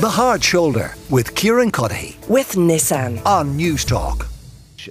The Hard Shoulder with Kieran Cuddihy with Nissan. on Newstalk.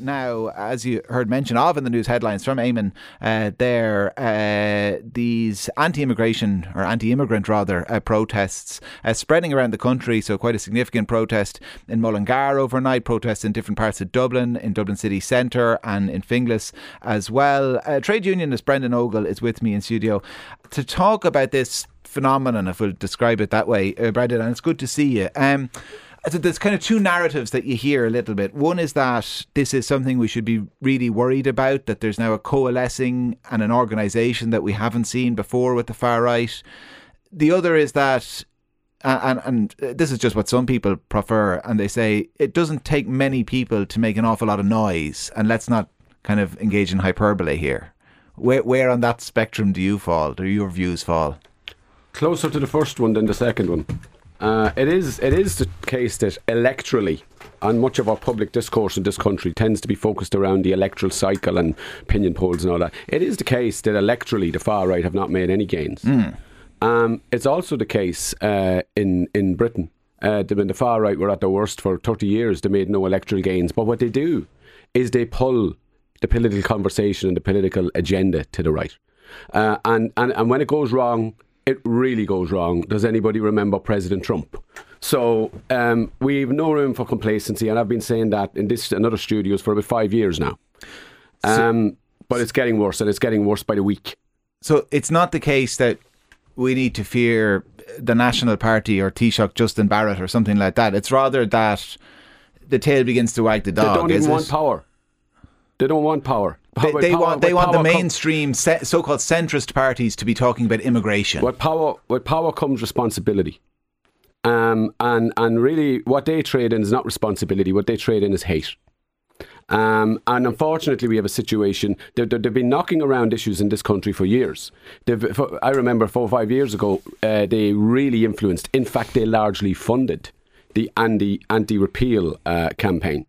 Now, as you heard mention of in the news headlines from Eamon, uh, there uh, these anti-immigration or anti-immigrant rather uh, protests uh, spreading around the country. So quite a significant protest in Mullingar overnight, protests in different parts of Dublin, in Dublin city centre, and in Finglas as well. Uh, trade unionist Brendan Ogle is with me in studio to talk about this phenomenon, if we'll describe it that way, uh, Brendan. And it's good to see you. Um, so there's kind of two narratives that you hear a little bit. One is that this is something we should be really worried about, that there's now a coalescing and an organisation that we haven't seen before with the far right. The other is that, and, and this is just what some people prefer, and they say it doesn't take many people to make an awful lot of noise, and let's not kind of engage in hyperbole here. Where, where on that spectrum do you fall? Do your views fall? Closer to the first one than the second one. Uh, it is it is the case that electorally, and much of our public discourse in this country tends to be focused around the electoral cycle and opinion polls and all that. It is the case that electorally the far right have not made any gains. Um, it's also the case uh, in in Britain. Uh, the- when the far right were at their worst for 30 years, they made no electoral gains. But what they do is they pull the political conversation and the political agenda to the right. Uh, and, and, and when it goes wrong, it really goes wrong. Does anybody remember President Trump? So um, we've no room for complacency, and I've been saying that in this and other studios for about five years now. Um, but it's getting worse, and it's getting worse by the week. So it's not the case that we need to fear the National Party or Taoiseach Justin Barrett or something like that. It's rather that the tail begins to wag the dog. They don't even want power. They don't want power. They, they power- want they want the mainstream se- so-called centrist parties to be talking about immigration. With power, with power comes responsibility. Um, and and really, what they trade in is not responsibility. What they trade in is hate. Um, and unfortunately, we have a situation. They've, they've been knocking around issues in this country for years. For, I remember four or five years ago, uh, they really influenced. In fact, they largely funded the anti anti repeal uh, campaign.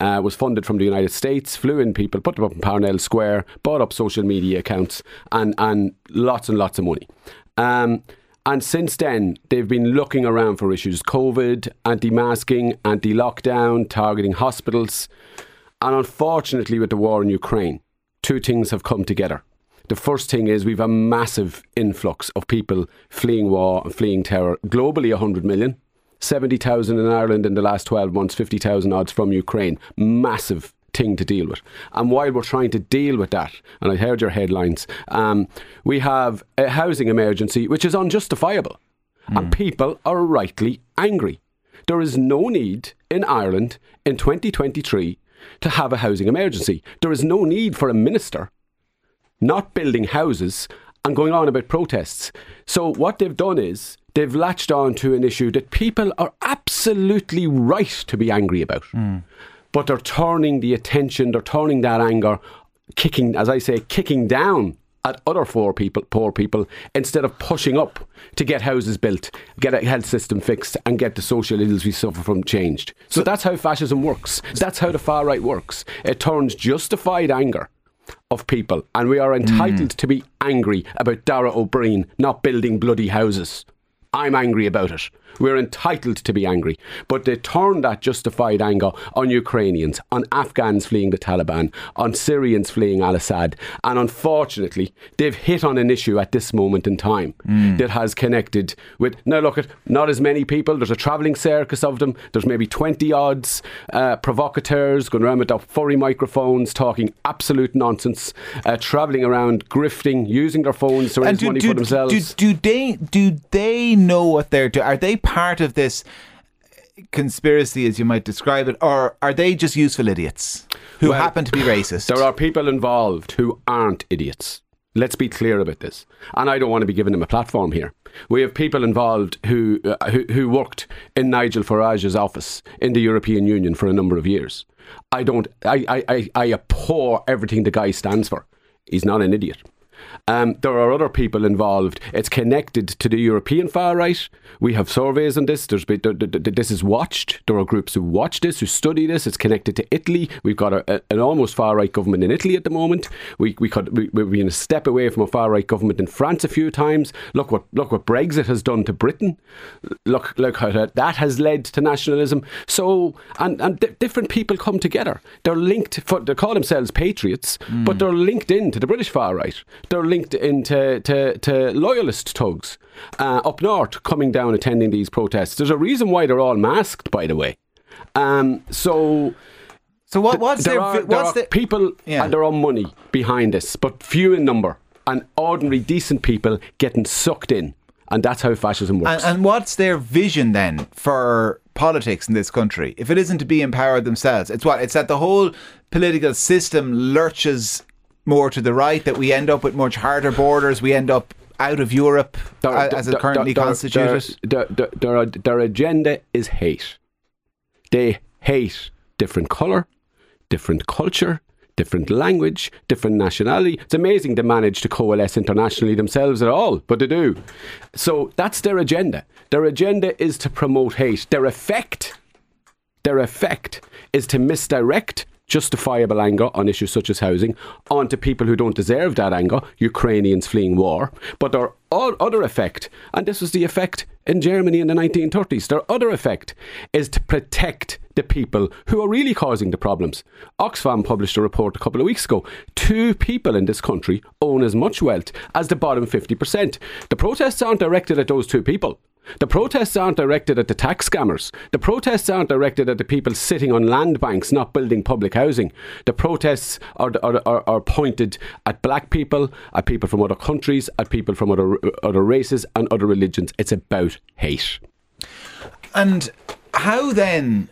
Uh, was funded from the United States. Flew in people, put them up in Parnell Square, bought up social media accounts, and and lots and lots of money. Um, and since then, they've been looking around for issues COVID, anti masking, anti lockdown, targeting hospitals. And unfortunately, with the war in Ukraine, two things have come together. The first thing is we've a massive influx of people fleeing war and fleeing terror. Globally, 100 million. 70,000 in Ireland in the last 12 months, 50,000 odds from Ukraine. Massive thing to deal with. And while we're trying to deal with that, and I heard your headlines, um, we have a housing emergency which is unjustifiable. And people are rightly angry. There is no need in Ireland in 2023 to have a housing emergency. There is no need for a minister not building houses and going on about protests. So what they've done is they've latched on to an issue that people are absolutely right to be angry about. Hmm. But they're turning the attention, they're turning that anger, kicking, as I say, kicking down at other poor people, poor people, instead of pushing up to get houses built, get a health system fixed, and get the social ills we suffer from changed. So that's how fascism works. That's how the far right works. It turns justified anger of people, and we are entitled hmm. to be angry about Darragh O'Brien not building bloody houses. I'm angry about it. We're entitled to be angry. But they turn that justified anger on Ukrainians, on Afghans fleeing the Taliban, on Syrians fleeing al Assad. And unfortunately, they've hit on an issue at this moment in time that has connected with. Now, look at not as many people. There's a travelling circus of them. There's maybe 20 odds uh, provocateurs going around with their furry microphones talking absolute nonsense, uh, travelling around grifting, using their phones to raise money for themselves. Do, do they do they know what they're doing? Are they part of this conspiracy, as you might describe it, or are they just useful idiots who Well, happen to be racist? There are people involved who aren't idiots. Let's be clear about this. And I don't want to be giving them a platform here. We have people involved who, uh, who, who worked in Nigel Farage's office in the European Union for a number of years. I don't, I, I, I, I abhor everything the guy stands for. He's not an idiot. Um, there are other people involved. It's connected to the European far right. We have surveys on this. There's this is watched. There are groups who watch this, who study this. It's connected to Italy. We've got a, an almost far right government in Italy at the moment. We we could we, we've been a step away from a far right government in France a few times. Look what look what Brexit has done to Britain. Look look how that, that has led to nationalism. So and and d- different people come together. They're linked. For, they call themselves patriots, mm. but they're linked into the British far right. They're linked into to, to loyalist thugs uh, up north coming down attending these protests. There's a reason why they're all masked, by the way. Um, so. So what, what's there their, are, what's there are the, people Yeah. and their own money behind this, but few in number, and ordinary decent people getting sucked in, and that's how fascism works. And, and what's their vision then for politics in this country? If it isn't to be empowered themselves, it's what? It's that the whole political system lurches more to the right, that we end up with much harder borders, we end up out of Europe Their- uh, as it currently their- constituted. Their, their, their, their agenda is hate. They hate different colour, different culture, different language, different nationality. It's amazing they manage to coalesce internationally themselves at all, but they do. So that's their agenda. Their agenda is to promote hate. Their effect, their effect is to misdirect justifiable anger on issues such as housing onto people who don't deserve that anger, Ukrainians fleeing war. But their other effect, and this was the effect in Germany in the 1930s, their other effect is to protect the people who are really causing the problems. Oxfam published a report a couple of weeks ago. Two people in this country own as much wealth as the bottom 50%. The protests aren't directed at those two people. The protests aren't directed at the tax scammers. The protests aren't directed at the people sitting on land banks not building public housing. The protests are, are, are, are pointed at black people, at people from other countries, at people from other, other races and other religions. It's about hate. And how then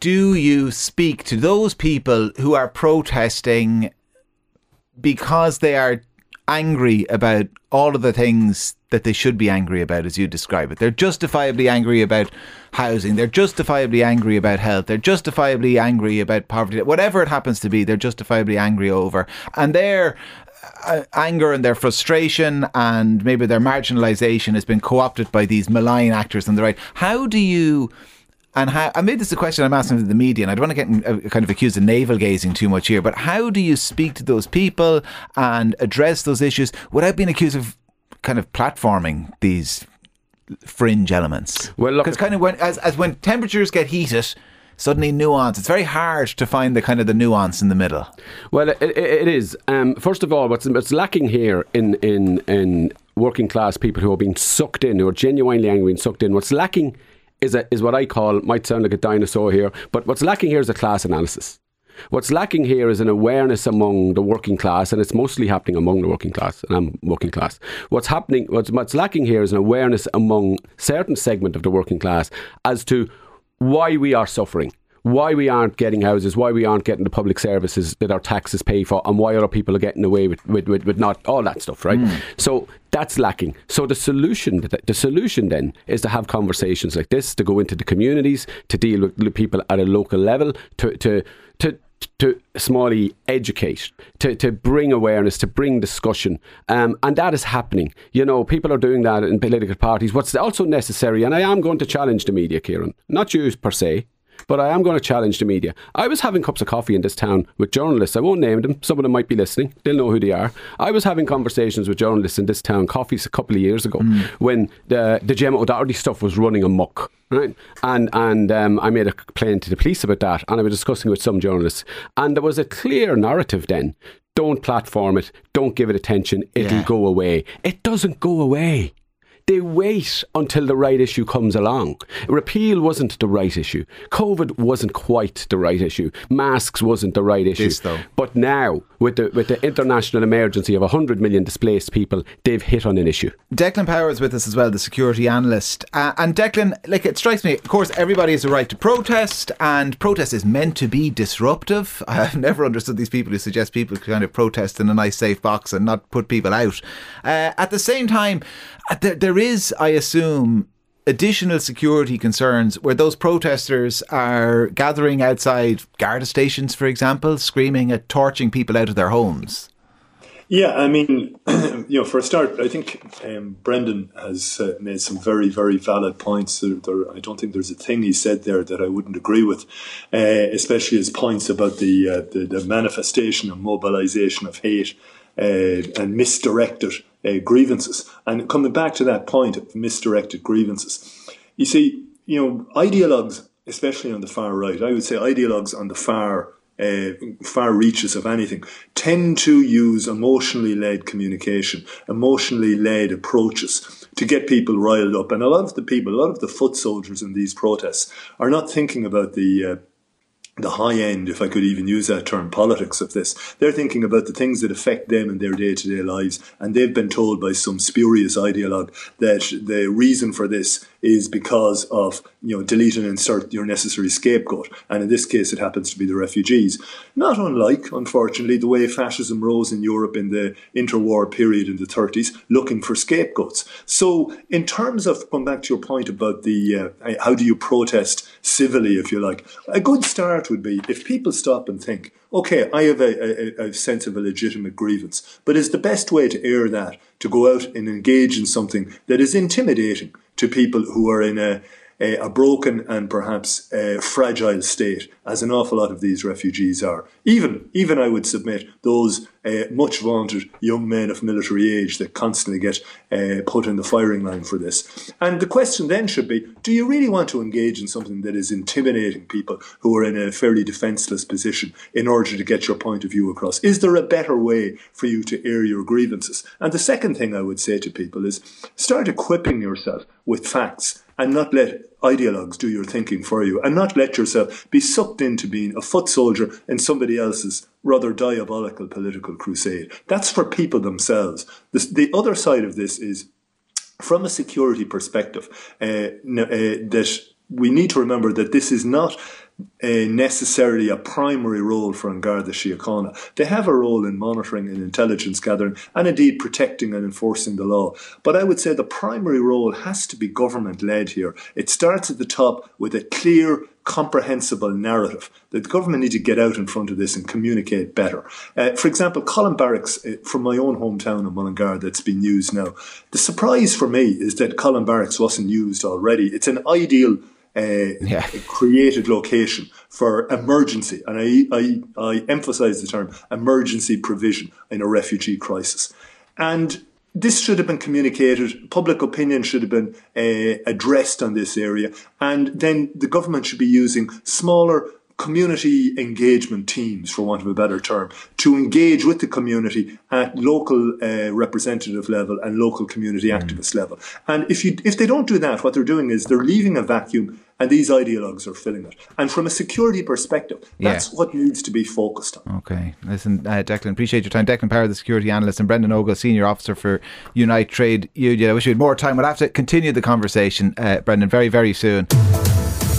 do you speak to those people who are protesting because they are angry about all of the things that they should be angry about, as you describe it? They're justifiably angry about housing, they're justifiably angry about health, they're justifiably angry about poverty, whatever it happens to be, they're justifiably angry over. And their uh, anger and their frustration and maybe their marginalisation has been co opted by these malign actors on the right. How do you. And how, I made this a question I'm asking to the media, and I don't want to get uh, kind of accused of navel gazing too much here, but how do you speak to those people and address those issues without being accused of kind of platforming these fringe elements? Well, look- because kind of when as, as when temperatures get heated, suddenly nuance. It's very hard to find the kind of the nuance in the middle. Well, it, it, it is. Um, first of all, what's, what's lacking here in, in, in working class people who are being sucked in, who are genuinely angry and sucked in, what's lacking is, a, is what I call, might sound like a dinosaur here, but what's lacking here is a class analysis. What's lacking here is an awareness among the working class, and it's mostly happening among the working class, and I'm working class. What's happening, what's, what's lacking here is an awareness among certain segment of the working class as to why we are suffering, why we aren't getting houses, why we aren't getting the public services that our taxes pay for, and why other people are getting away with, with, with, with not all that stuff, right? So that's lacking. So the solution, the solution then is to have conversations like this, to go into the communities, to deal with people at a local level, to to to to smally educate, to, to bring awareness, to bring discussion. Um, and that is happening. You know, people are doing that in political parties. What's also necessary, and I am going to challenge the media, Kieran, not you per se, but I am going to challenge the media. I was having cups of coffee in this town with journalists. I won't name them. Some of them might be listening. They'll know who they are. I was having conversations with journalists in this town, coffees a couple of years ago, when the the Gemma O'Doherty stuff was running amok. Right, and and um, I made a complaint to the police about that, and I was discussing with some journalists, and there was a clear narrative then. Don't platform it. Don't give it attention. It'll Yeah. go away. It doesn't go away. They wait until the right issue comes along. Repeal wasn't the right issue. COVID wasn't quite the right issue. Masks wasn't the right issue. is, though. But now, with the with the international emergency of 100 million displaced people, they've hit on an issue. Declan Power is with us as well, the security analyst. Uh, and Declan, like it strikes me, of course, everybody has a right to protest, and protest is meant to be disruptive. I've never understood these people who suggest people kind of protest in a nice, safe box and not put people out. Uh, at the same time, uh, there, there is, I assume, additional security concerns where those protesters are gathering outside Garda stations, for example, screaming at torching people out of their homes. Yeah, I mean, you know, for a start, I think um, Brendan has uh, made some very, very valid points. There, there, I don't think there's a thing he said there that I wouldn't agree with, uh, especially his points about the, uh, the, the manifestation and mobilisation of hate uh, and misdirected uh, grievances. And coming back to that point of misdirected grievances, you see, you know, ideologues, especially on the far right, I would say ideologues on the far uh, far reaches of anything, tend to use emotionally led communication, emotionally led approaches to get people riled up. And a lot of the people, a lot of the foot soldiers in these protests are not thinking about the uh, the high end, if I could even use that term, politics of this. They're thinking about the things that affect them in their day to day lives. And they've been told by some spurious ideologue that the reason for this is because of, you know, delete and insert your necessary scapegoat. And in this case, it happens to be the refugees. Not unlike, unfortunately, the way fascism rose in Europe in the interwar period in the 30s, looking for scapegoats. So, in terms of going back to your point about the uh, how do you protest civilly, if you like, a good start would be if people stop and think, okay, I have a, a, a, sense of a legitimate grievance, but is the best way to air that to go out and engage in something that is intimidating to people who are in a a, a broken and perhaps a fragile state, as an awful lot of these refugees are. Even, even I would submit those uh, much vaunted young men of military age that constantly get uh, put in the firing line for this. And the question then should be: Do you really want to engage in something that is intimidating people who are in a fairly defenceless position in order to get your point of view across? Is there a better way for you to air your grievances? And the second thing I would say to people is: start equipping yourself with facts and not let ideologues do your thinking for you and not let yourself be sucked into being a foot soldier in somebody else's rather diabolical political crusade. That's for people themselves. The, the other side of this is from a security perspective uh, uh, that we need to remember that this is not a necessarily a primary role for An Garda Síochána. They have a role in monitoring and intelligence gathering and indeed protecting and enforcing the law. But I would say the primary role has to be government led here. It starts at the top with a clear, comprehensible narrative. That the government need to get out in front of this and communicate better. Uh, for example, Columb Barracks uh, from my own hometown of Mullingar that's been used now. The surprise for me is that Columb Barracks wasn't used already. It's an ideal uh, yeah. created location for emergency, and I, I, I emphasize the term emergency provision in a refugee crisis. And this should have been communicated. Public opinion should have been uh, addressed on this area, and then the government should be using smaller community engagement teams, for want of a better term, to engage with the community at local uh, representative level and local community mm. activist level. And if you if they don't do that, what they're doing is they're leaving a vacuum and these ideologues are filling it. And from a security perspective, that's yeah. what needs to be focused on. Okay. Listen, uh, Declan, appreciate your time. Declan Power, the security analyst, and Brendan Ogle, senior officer for Unite Trade Union. I wish we had more time. We'll have to continue the conversation, uh, Brendan, very, very soon.